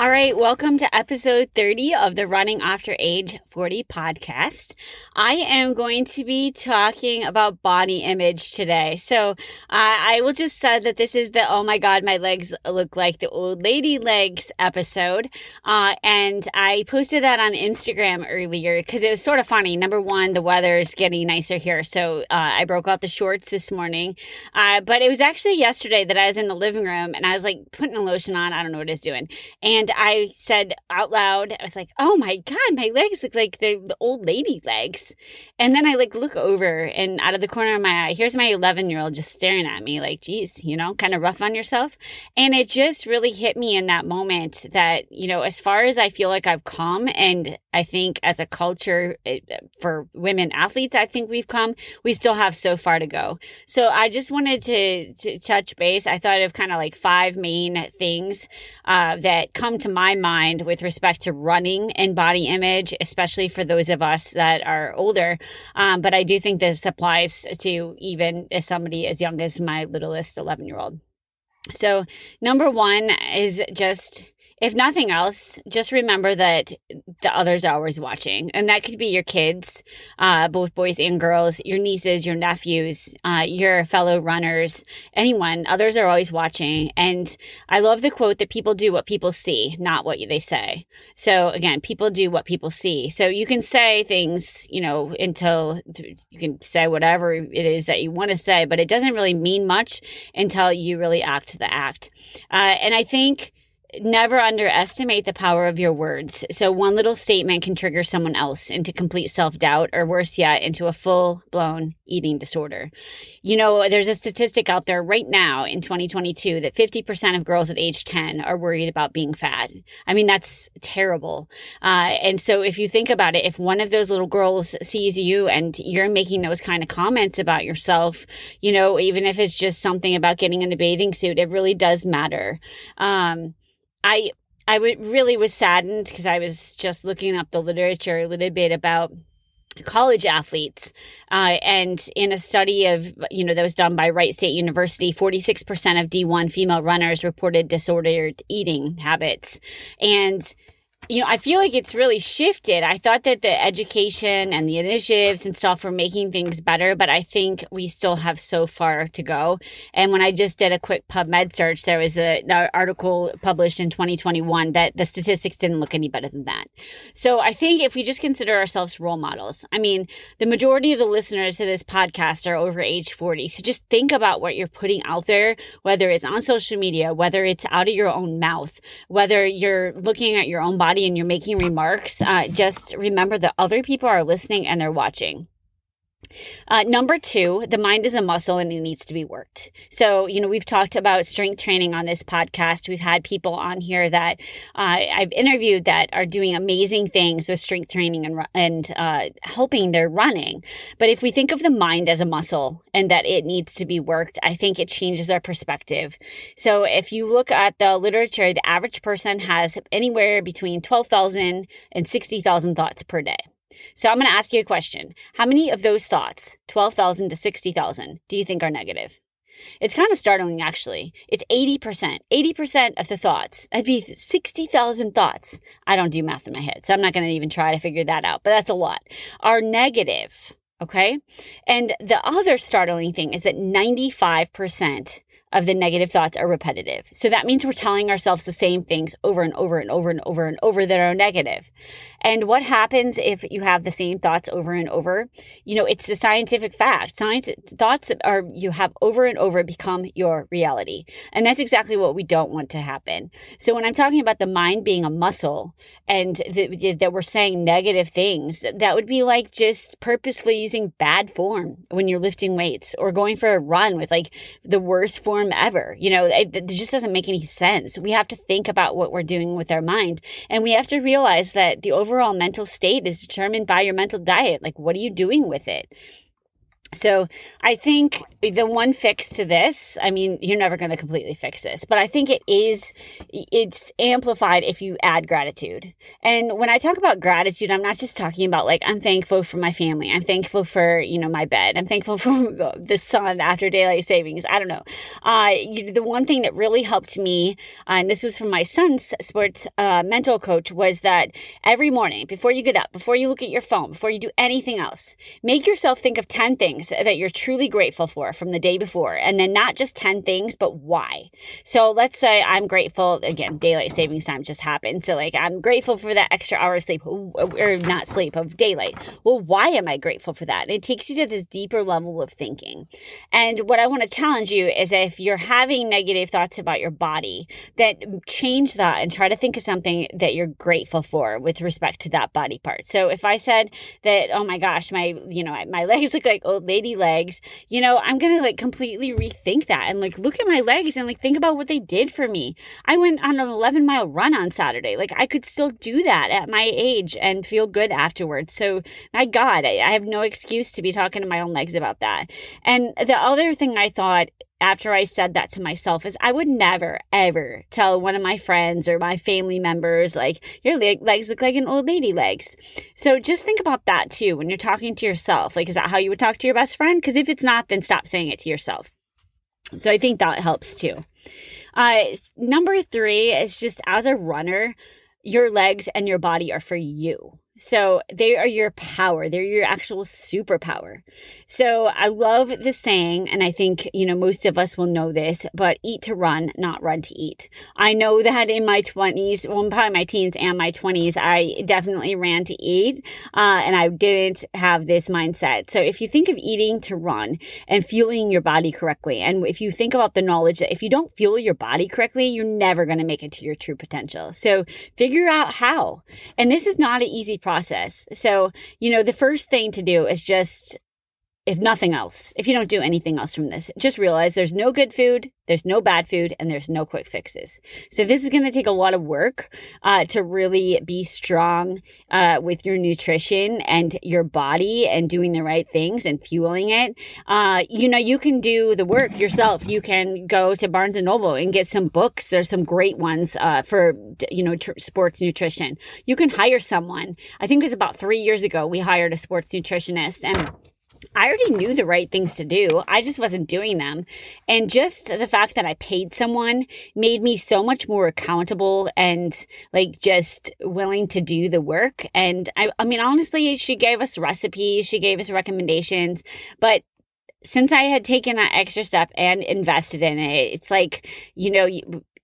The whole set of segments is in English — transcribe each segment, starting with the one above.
All right, welcome to episode 30 of the Running After Age 40 podcast. I am going to be talking about body image today. So uh, I will just say that this is the oh my god, my legs look like the old lady legs episode. Uh, and I posted that on Instagram earlier because it was sort of funny. Number one, the weather is getting nicer here. So uh, I broke out the shorts this morning. Uh, but it was actually yesterday that I was in the living room and I was like putting a lotion on. I don't know what it's doing. And I said out loud, I was like, oh my God, my legs look like the, the old lady legs. And then I like look over and out of the corner of my eye, here's my 11 year old just staring at me like, geez, you know, kind of rough on yourself. And it just really hit me in that moment that, you know, as far as I feel like I've come and I think as a culture it, for women athletes, I think we've come, we still have so far to go. So I just wanted to, to touch base. I thought of kind of like five main things uh, that come to my mind with respect to running and body image, especially for those of us that are older. Um, but I do think this applies to even as somebody as young as my littlest 11 year old. So, number one is just if nothing else, just remember that the others are always watching. And that could be your kids, uh, both boys and girls, your nieces, your nephews, uh, your fellow runners, anyone. Others are always watching. And I love the quote that people do what people see, not what they say. So again, people do what people see. So you can say things, you know, until you can say whatever it is that you want to say, but it doesn't really mean much until you really act the act. Uh, and I think, never underestimate the power of your words. So one little statement can trigger someone else into complete self-doubt or worse yet, into a full-blown eating disorder. You know, there's a statistic out there right now in 2022 that 50% of girls at age 10 are worried about being fat. I mean, that's terrible. Uh, and so if you think about it, if one of those little girls sees you and you're making those kind of comments about yourself, you know, even if it's just something about getting in a bathing suit, it really does matter. Um, I I really was saddened because I was just looking up the literature a little bit about college athletes uh, and in a study of you know that was done by wright state university 46% of d1 female runners reported disordered eating habits. And you know, I feel like it's really shifted. I thought that the education and the initiatives and stuff were making things better, but I think we still have so far to go. And when I just did a quick PubMed search, there was a, an article published in 2021 that the statistics didn't look any better than that. So I think if we just consider ourselves role models, I mean, the majority of the listeners to this podcast are over age 40. So just think about what you're putting out there, whether it's on social media, whether it's out of your own mouth, whether you're looking at your own body and you're making remarks, uh, just remember that other people are listening and they're watching. Uh, number two, the mind is a muscle and it needs to be worked. So, you know, we've talked about strength training on this podcast. We've had people on here that uh, I've interviewed that are doing amazing things with strength training and, and uh, helping their running. But if we think of the mind as a muscle and that it needs to be worked, I think it changes our perspective. So, if you look at the literature, the average person has anywhere between 12,000 and 60,000 thoughts per day. So I'm going to ask you a question. How many of those thoughts, 12,000 to 60,000, do you think are negative? It's kind of startling, actually. It's 80%. 80% of the thoughts, that'd be 60,000 thoughts. I don't do math in my head, so I'm not going to even try to figure that out, but that's a lot, are negative. Okay. And the other startling thing is that 95% of the negative thoughts are repetitive. So that means we're telling ourselves the same things over and over and over and over and over that are negative. And what happens if you have the same thoughts over and over? You know, it's a scientific fact. Science thoughts that are you have over and over become your reality. And that's exactly what we don't want to happen. So when I'm talking about the mind being a muscle and that we're saying negative things, that would be like just purposefully using bad form when you're lifting weights or going for a run with like the worst form ever. You know, it, it just doesn't make any sense. We have to think about what we're doing with our mind and we have to realize that the overall mental state is determined by your mental diet. Like, what are you doing with it? So I think the one fix to this, I mean, you're never going to completely fix this, but I think it is, it's amplified if you add gratitude. And when I talk about gratitude, I'm not just talking about like, I'm thankful for my family. I'm thankful for, you know, my bed. I'm thankful for the sun after daylight savings. I don't know. Uh, you, the one thing that really helped me, uh, and this was from my son's sports, uh, mental coach was that every morning before you get up, before you look at your phone, before you do anything else, make yourself think of 10 things things that you're truly grateful for from the day before. And then not just 10 things, but why. So let's say I'm grateful, again, daylight savings time just happened. So like I'm grateful for that extra hour of sleep or not sleep of daylight. Well, why am I grateful for that? It takes you to this deeper level of thinking. And what I want to challenge you is if you're having negative thoughts about your body, that change that and try to think of something that you're grateful for with respect to that body part. So if I said that, oh my gosh, my, you know, my legs look like old lady legs, you know, I'm going to like completely rethink that and like look at my legs and like think about what they did for me. I went on an 11 mile run on Saturday. Like I could still do that at my age and feel good afterwards. So my God, I, I have no excuse to be talking to my own legs about that. And the other thing I thought after I said that to myself is I would never, ever tell one of my friends or my family members, like, your legs look like an old lady legs. So just think about that too when you're talking to yourself. Like, is that how you would talk to your best friend? Because if it's not, then stop saying it to yourself. So I think that helps too. Uh, number three is just as a runner, your legs and your body are for you. So they are your power. They're your actual superpower. So I love the saying, and I think, you know, most of us will know this, but eat to run, not run to eat. I know that in my 20s, well, probably my teens and my 20s, I definitely ran to eat, uh, and I didn't have this mindset. So if you think of eating to run and fueling your body correctly, and if you think about the knowledge that if you don't fuel your body correctly, you're never going to make it to your true potential. So figure out how. And this is not an easy process process. So, you know, the first thing to do is just if nothing else, if you don't do anything else from this, just realize there's no good food, there's no bad food, and there's no quick fixes. So this is going to take a lot of work uh, to really be strong uh, with your nutrition and your body and doing the right things and fueling it. Uh, you know, you can do the work yourself. You can go to Barnes and Noble and get some books. There's some great ones uh, for you know tr- sports nutrition. You can hire someone. I think it was about three years ago we hired a sports nutritionist and I already knew the right things to do. I just wasn't doing them. And just the fact that I paid someone made me so much more accountable and like just willing to do the work. And I, I mean, honestly, she gave us recipes, she gave us recommendations, but since I had taken that extra step and invested in it, it's like, you know,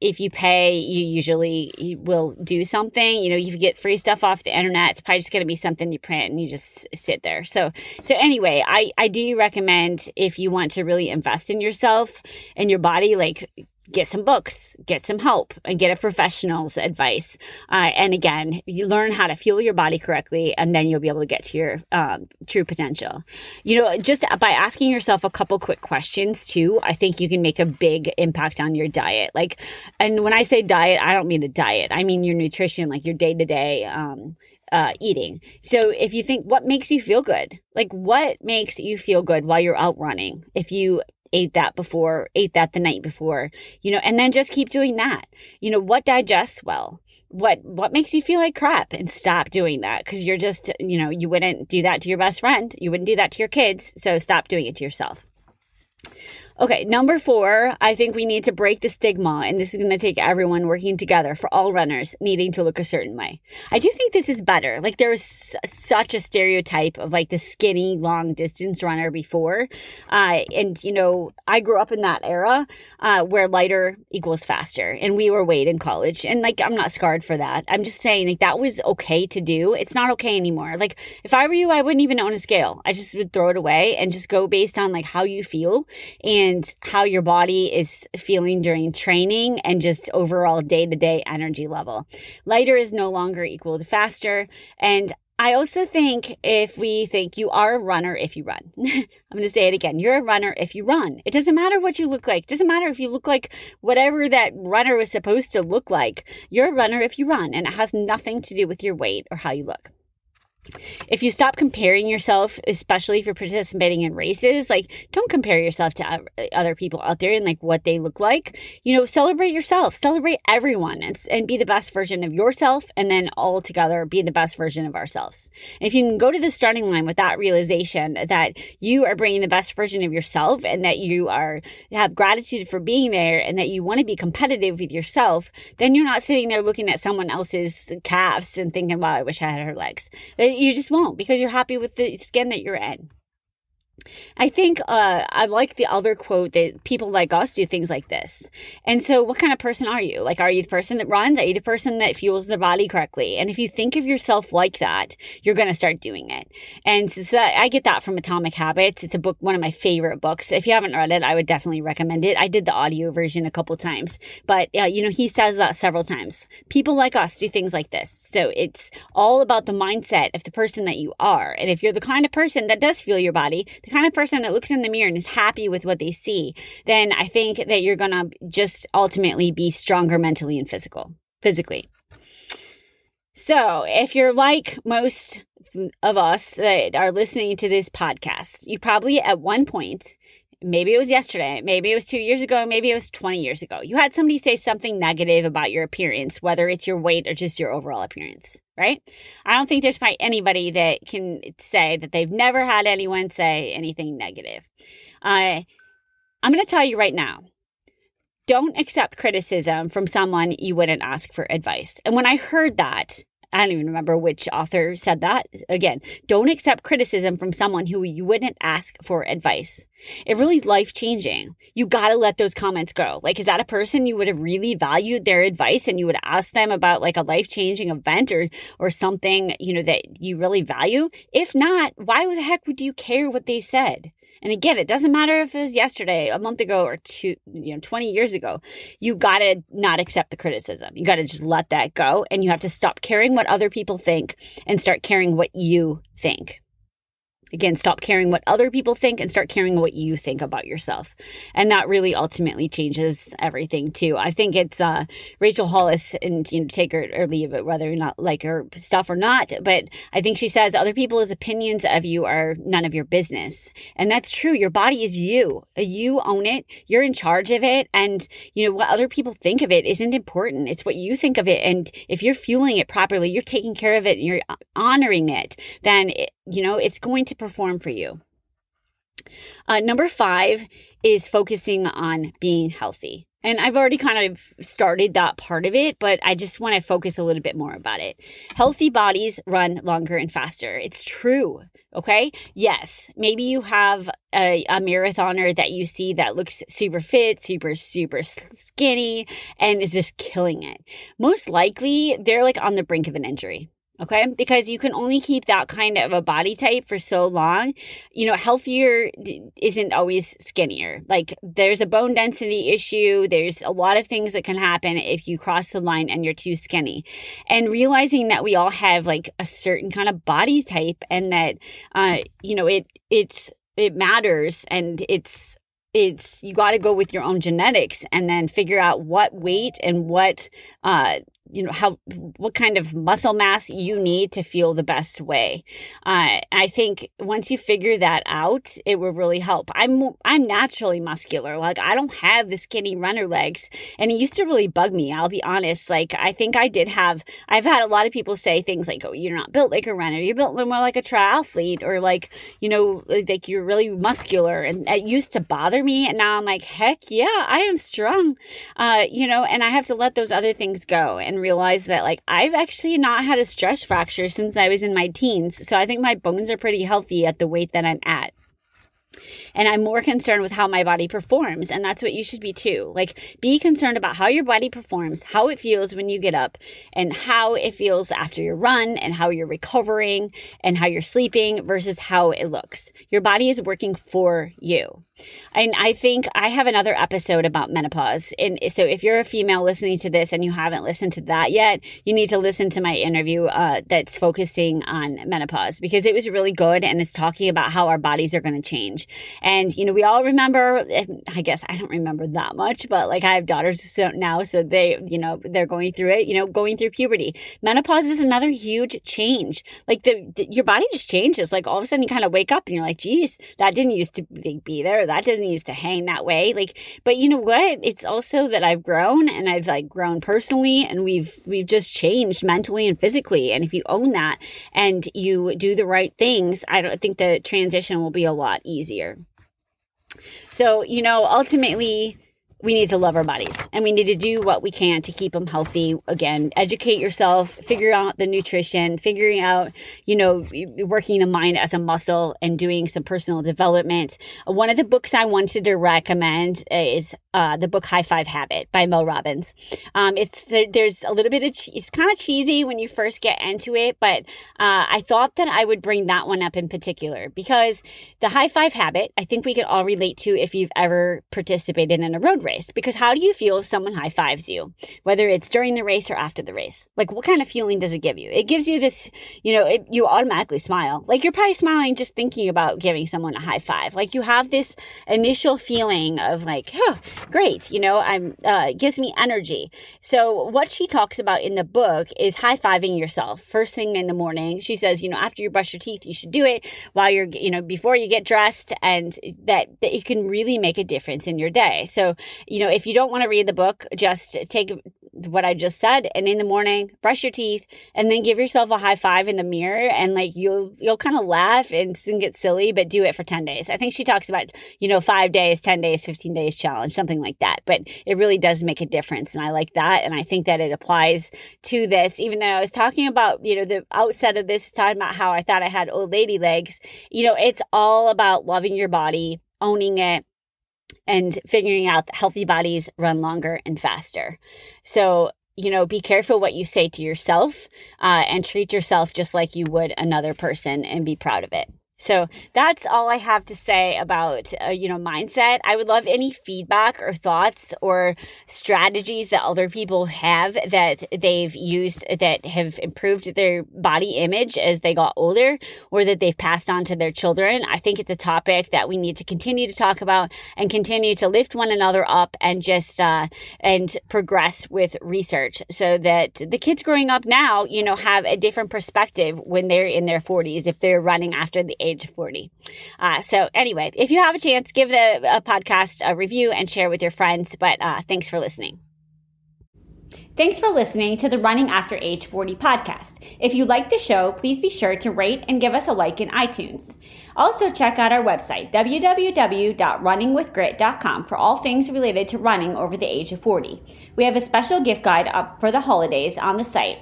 if you pay, you usually will do something. You know, you get free stuff off the internet. It's probably just going to be something you print and you just sit there. So, so anyway, I, I do recommend if you want to really invest in yourself and your body, like get some books, get some help, and get a professional's advice. Uh, and again, you learn how to fuel your body correctly, and then you'll be able to get to your um, true potential. You know, just by asking yourself a couple quick questions too, I think you can make a big impact on your diet. Like, and when I say diet, I don't mean a diet, I mean your nutrition, like your day to day. Uh, eating. So if you think what makes you feel good, like what makes you feel good while you're out running, if you ate that before, ate that the night before, you know, and then just keep doing that. You know, what digests well? What what makes you feel like crap and stop doing that because you're just, you know, you wouldn't do that to your best friend. You wouldn't do that to your kids. So stop doing it to yourself. Okay, number four, I think we need to break the stigma, and this is going to take everyone working together for all runners needing to look a certain way. I do think this is better. Like, there was such a stereotype of like the skinny, long distance runner before. Uh, and, you know, I grew up in that era uh, where lighter equals faster, and we were weighed in college. And like, I'm not scarred for that. I'm just saying, like, that was okay to do. It's not okay anymore. Like, if I were you, I wouldn't even own a scale. I just would throw it away and just go based on like how you feel. And and how your body is feeling during training and just overall day to day energy level. Lighter is no longer equal to faster. And I also think if we think you are a runner if you run, I'm going to say it again. You're a runner if you run. It doesn't matter what you look like. It doesn't matter if you look like whatever that runner was supposed to look like. You're a runner if you run, and it has nothing to do with your weight or how you look if you stop comparing yourself, especially if you're participating in races, like don't compare yourself to other people out there and like what they look like. You know, celebrate yourself, celebrate everyone and, and be the best version of yourself. And then all together be the best version of ourselves. If you can go to the starting line with that realization that you are bringing the best version of yourself and that you are have gratitude for being there and that you want to be competitive with yourself, then you're not sitting there looking at someone else's calves and thinking, wow, I wish I had her legs you just won't because you're happy with the skin that you're in. I think uh, I like the other quote that people like us do things like this. And so, what kind of person are you? Like, are you the person that runs? Are you the person that fuels the body correctly? And if you think of yourself like that, you're going to start doing it. And so I get that from Atomic Habits. It's a book, one of my favorite books. If you haven't read it, I would definitely recommend it. I did the audio version a couple times, but uh, you know, he says that several times. People like us do things like this. So it's all about the mindset of the person that you are. And if you're the kind of person that does feel your body, the kind of person that looks in the mirror and is happy with what they see, then I think that you're going to just ultimately be stronger mentally and physical, physically. So, if you're like most of us that are listening to this podcast, you probably at one point maybe it was yesterday, maybe it was two years ago, maybe it was 20 years ago. You had somebody say something negative about your appearance, whether it's your weight or just your overall appearance, right? I don't think there's probably anybody that can say that they've never had anyone say anything negative. Uh, I'm going to tell you right now. Don't accept criticism from someone you wouldn't ask for advice. And when I heard that, I don't even remember which author said that. Again, don't accept criticism from someone who you wouldn't ask for advice. It really is life changing. You got to let those comments go. Like, is that a person you would have really valued their advice and you would ask them about like a life changing event or, or something, you know, that you really value? If not, why the heck would you care what they said? And again, it doesn't matter if it was yesterday, a month ago, or two, you know, 20 years ago. You got to not accept the criticism. You got to just let that go. And you have to stop caring what other people think and start caring what you think. Again, stop caring what other people think and start caring what you think about yourself. And that really ultimately changes everything too. I think it's uh, Rachel Hollis and you know take her or leave it, whether you not like her stuff or not. But I think she says other people's opinions of you are none of your business. And that's true. Your body is you. You own it. You're in charge of it. And you know what other people think of it isn't important. It's what you think of it. And if you're fueling it properly, you're taking care of it and you're honoring it, then it, you know, it's going to perform for you. Uh, number five is focusing on being healthy. And I've already kind of started that part of it, but I just want to focus a little bit more about it. Healthy bodies run longer and faster. It's true. Okay. Yes. Maybe you have a, a marathoner that you see that looks super fit, super, super skinny, and is just killing it. Most likely they're like on the brink of an injury. Okay. Because you can only keep that kind of a body type for so long. You know, healthier isn't always skinnier. Like there's a bone density issue. There's a lot of things that can happen if you cross the line and you're too skinny. And realizing that we all have like a certain kind of body type and that, uh, you know, it, it's, it matters and it's, it's you got to go with your own genetics and then figure out what weight and what uh you know how what kind of muscle mass you need to feel the best way. Uh, i think once you figure that out it will really help. I'm i'm naturally muscular. Like i don't have the skinny runner legs and it used to really bug me i'll be honest. Like i think i did have i've had a lot of people say things like oh you're not built like a runner. You're built more like a triathlete or like you know like you're really muscular and it used to bother me and now i'm like heck yeah i am strong. Uh, you know and i have to let those other things go and realized that like I've actually not had a stress fracture since I was in my teens. So I think my bones are pretty healthy at the weight that I'm at. And I'm more concerned with how my body performs. And that's what you should be too. Like, be concerned about how your body performs, how it feels when you get up, and how it feels after your run, and how you're recovering, and how you're sleeping versus how it looks. Your body is working for you. And I think I have another episode about menopause. And so if you're a female listening to this and you haven't listened to that yet, you need to listen to my interview uh, that's focusing on menopause because it was really good and it's talking about how our bodies are going to change. And, you know, we all remember, I guess I don't remember that much, but like I have daughters now, so they, you know, they're going through it, you know, going through puberty. Menopause is another huge change. Like the, the your body just changes. Like all of a sudden you kind of wake up and you're like, geez, that didn't used to be there. That doesn't used to hang that way. Like, but you know what? It's also that I've grown and I've like grown personally and we've, we've just changed mentally and physically. And if you own that and you do the right things, I don't think the transition will be a lot easier. So, you know, ultimately, we need to love our bodies and we need to do what we can to keep them healthy. Again, educate yourself, figure out the nutrition, figuring out, you know, working the mind as a muscle and doing some personal development. One of the books I wanted to recommend is uh, the book High Five Habit by Mel Robbins. Um, it's there's a little bit of it's kind of cheesy when you first get into it, but uh, I thought that I would bring that one up in particular because the High Five Habit I think we can all relate to if you've ever participated in a road race. Because how do you feel if someone high fives you, whether it's during the race or after the race? Like what kind of feeling does it give you? It gives you this, you know, it, you automatically smile. Like you're probably smiling just thinking about giving someone a high five. Like you have this initial feeling of like, oh, great. You know, I'm, uh, gives me energy. So what she talks about in the book is high fiving yourself first thing in the morning. She says, you know, after you brush your teeth, you should do it while you're, you know, before you get dressed and that, that it can really make a difference in your day. So, you know, if you don't want to read the book, just take what I just said and in the morning, brush your teeth and then give yourself a high five in the mirror and like you'll, you'll kind of laugh and think it's silly, but do it for 10 days. I think she talks about, you know, five days, 10 days, 15 days challenge, something like that. But it really does make a difference. And I like that. And I think that it applies to this, even though I was talking about, you know, the outset of this, talking about how I thought I had old lady legs, you know, it's all about loving your body, owning it, and figuring out that healthy bodies run longer and faster. So, you know, be careful what you say to yourself uh, and treat yourself just like you would another person and be proud of it. So that's all I have to say about, uh, you know, mindset. I would love any feedback or thoughts or strategies that other people have that they've used that have improved their body image as they got older or that they've passed on to their children. I think it's a topic that we need to continue to talk about and continue to lift one another up and just, uh, and progress with research so that the kids growing up now, you know, have a different perspective when they're in their 40s if they're running after the age 40. Uh, so, anyway, if you have a chance, give the uh, podcast a review and share with your friends. But uh, thanks for listening. Thanks for listening to the Running After Age 40 podcast. If you like the show, please be sure to rate and give us a like in iTunes. Also, check out our website, www.runningwithgrit.com, for all things related to running over the age of 40. We have a special gift guide up for the holidays on the site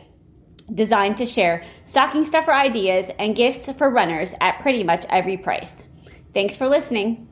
designed to share stocking stuffer ideas and gifts for runners at pretty much every price. Thanks for listening.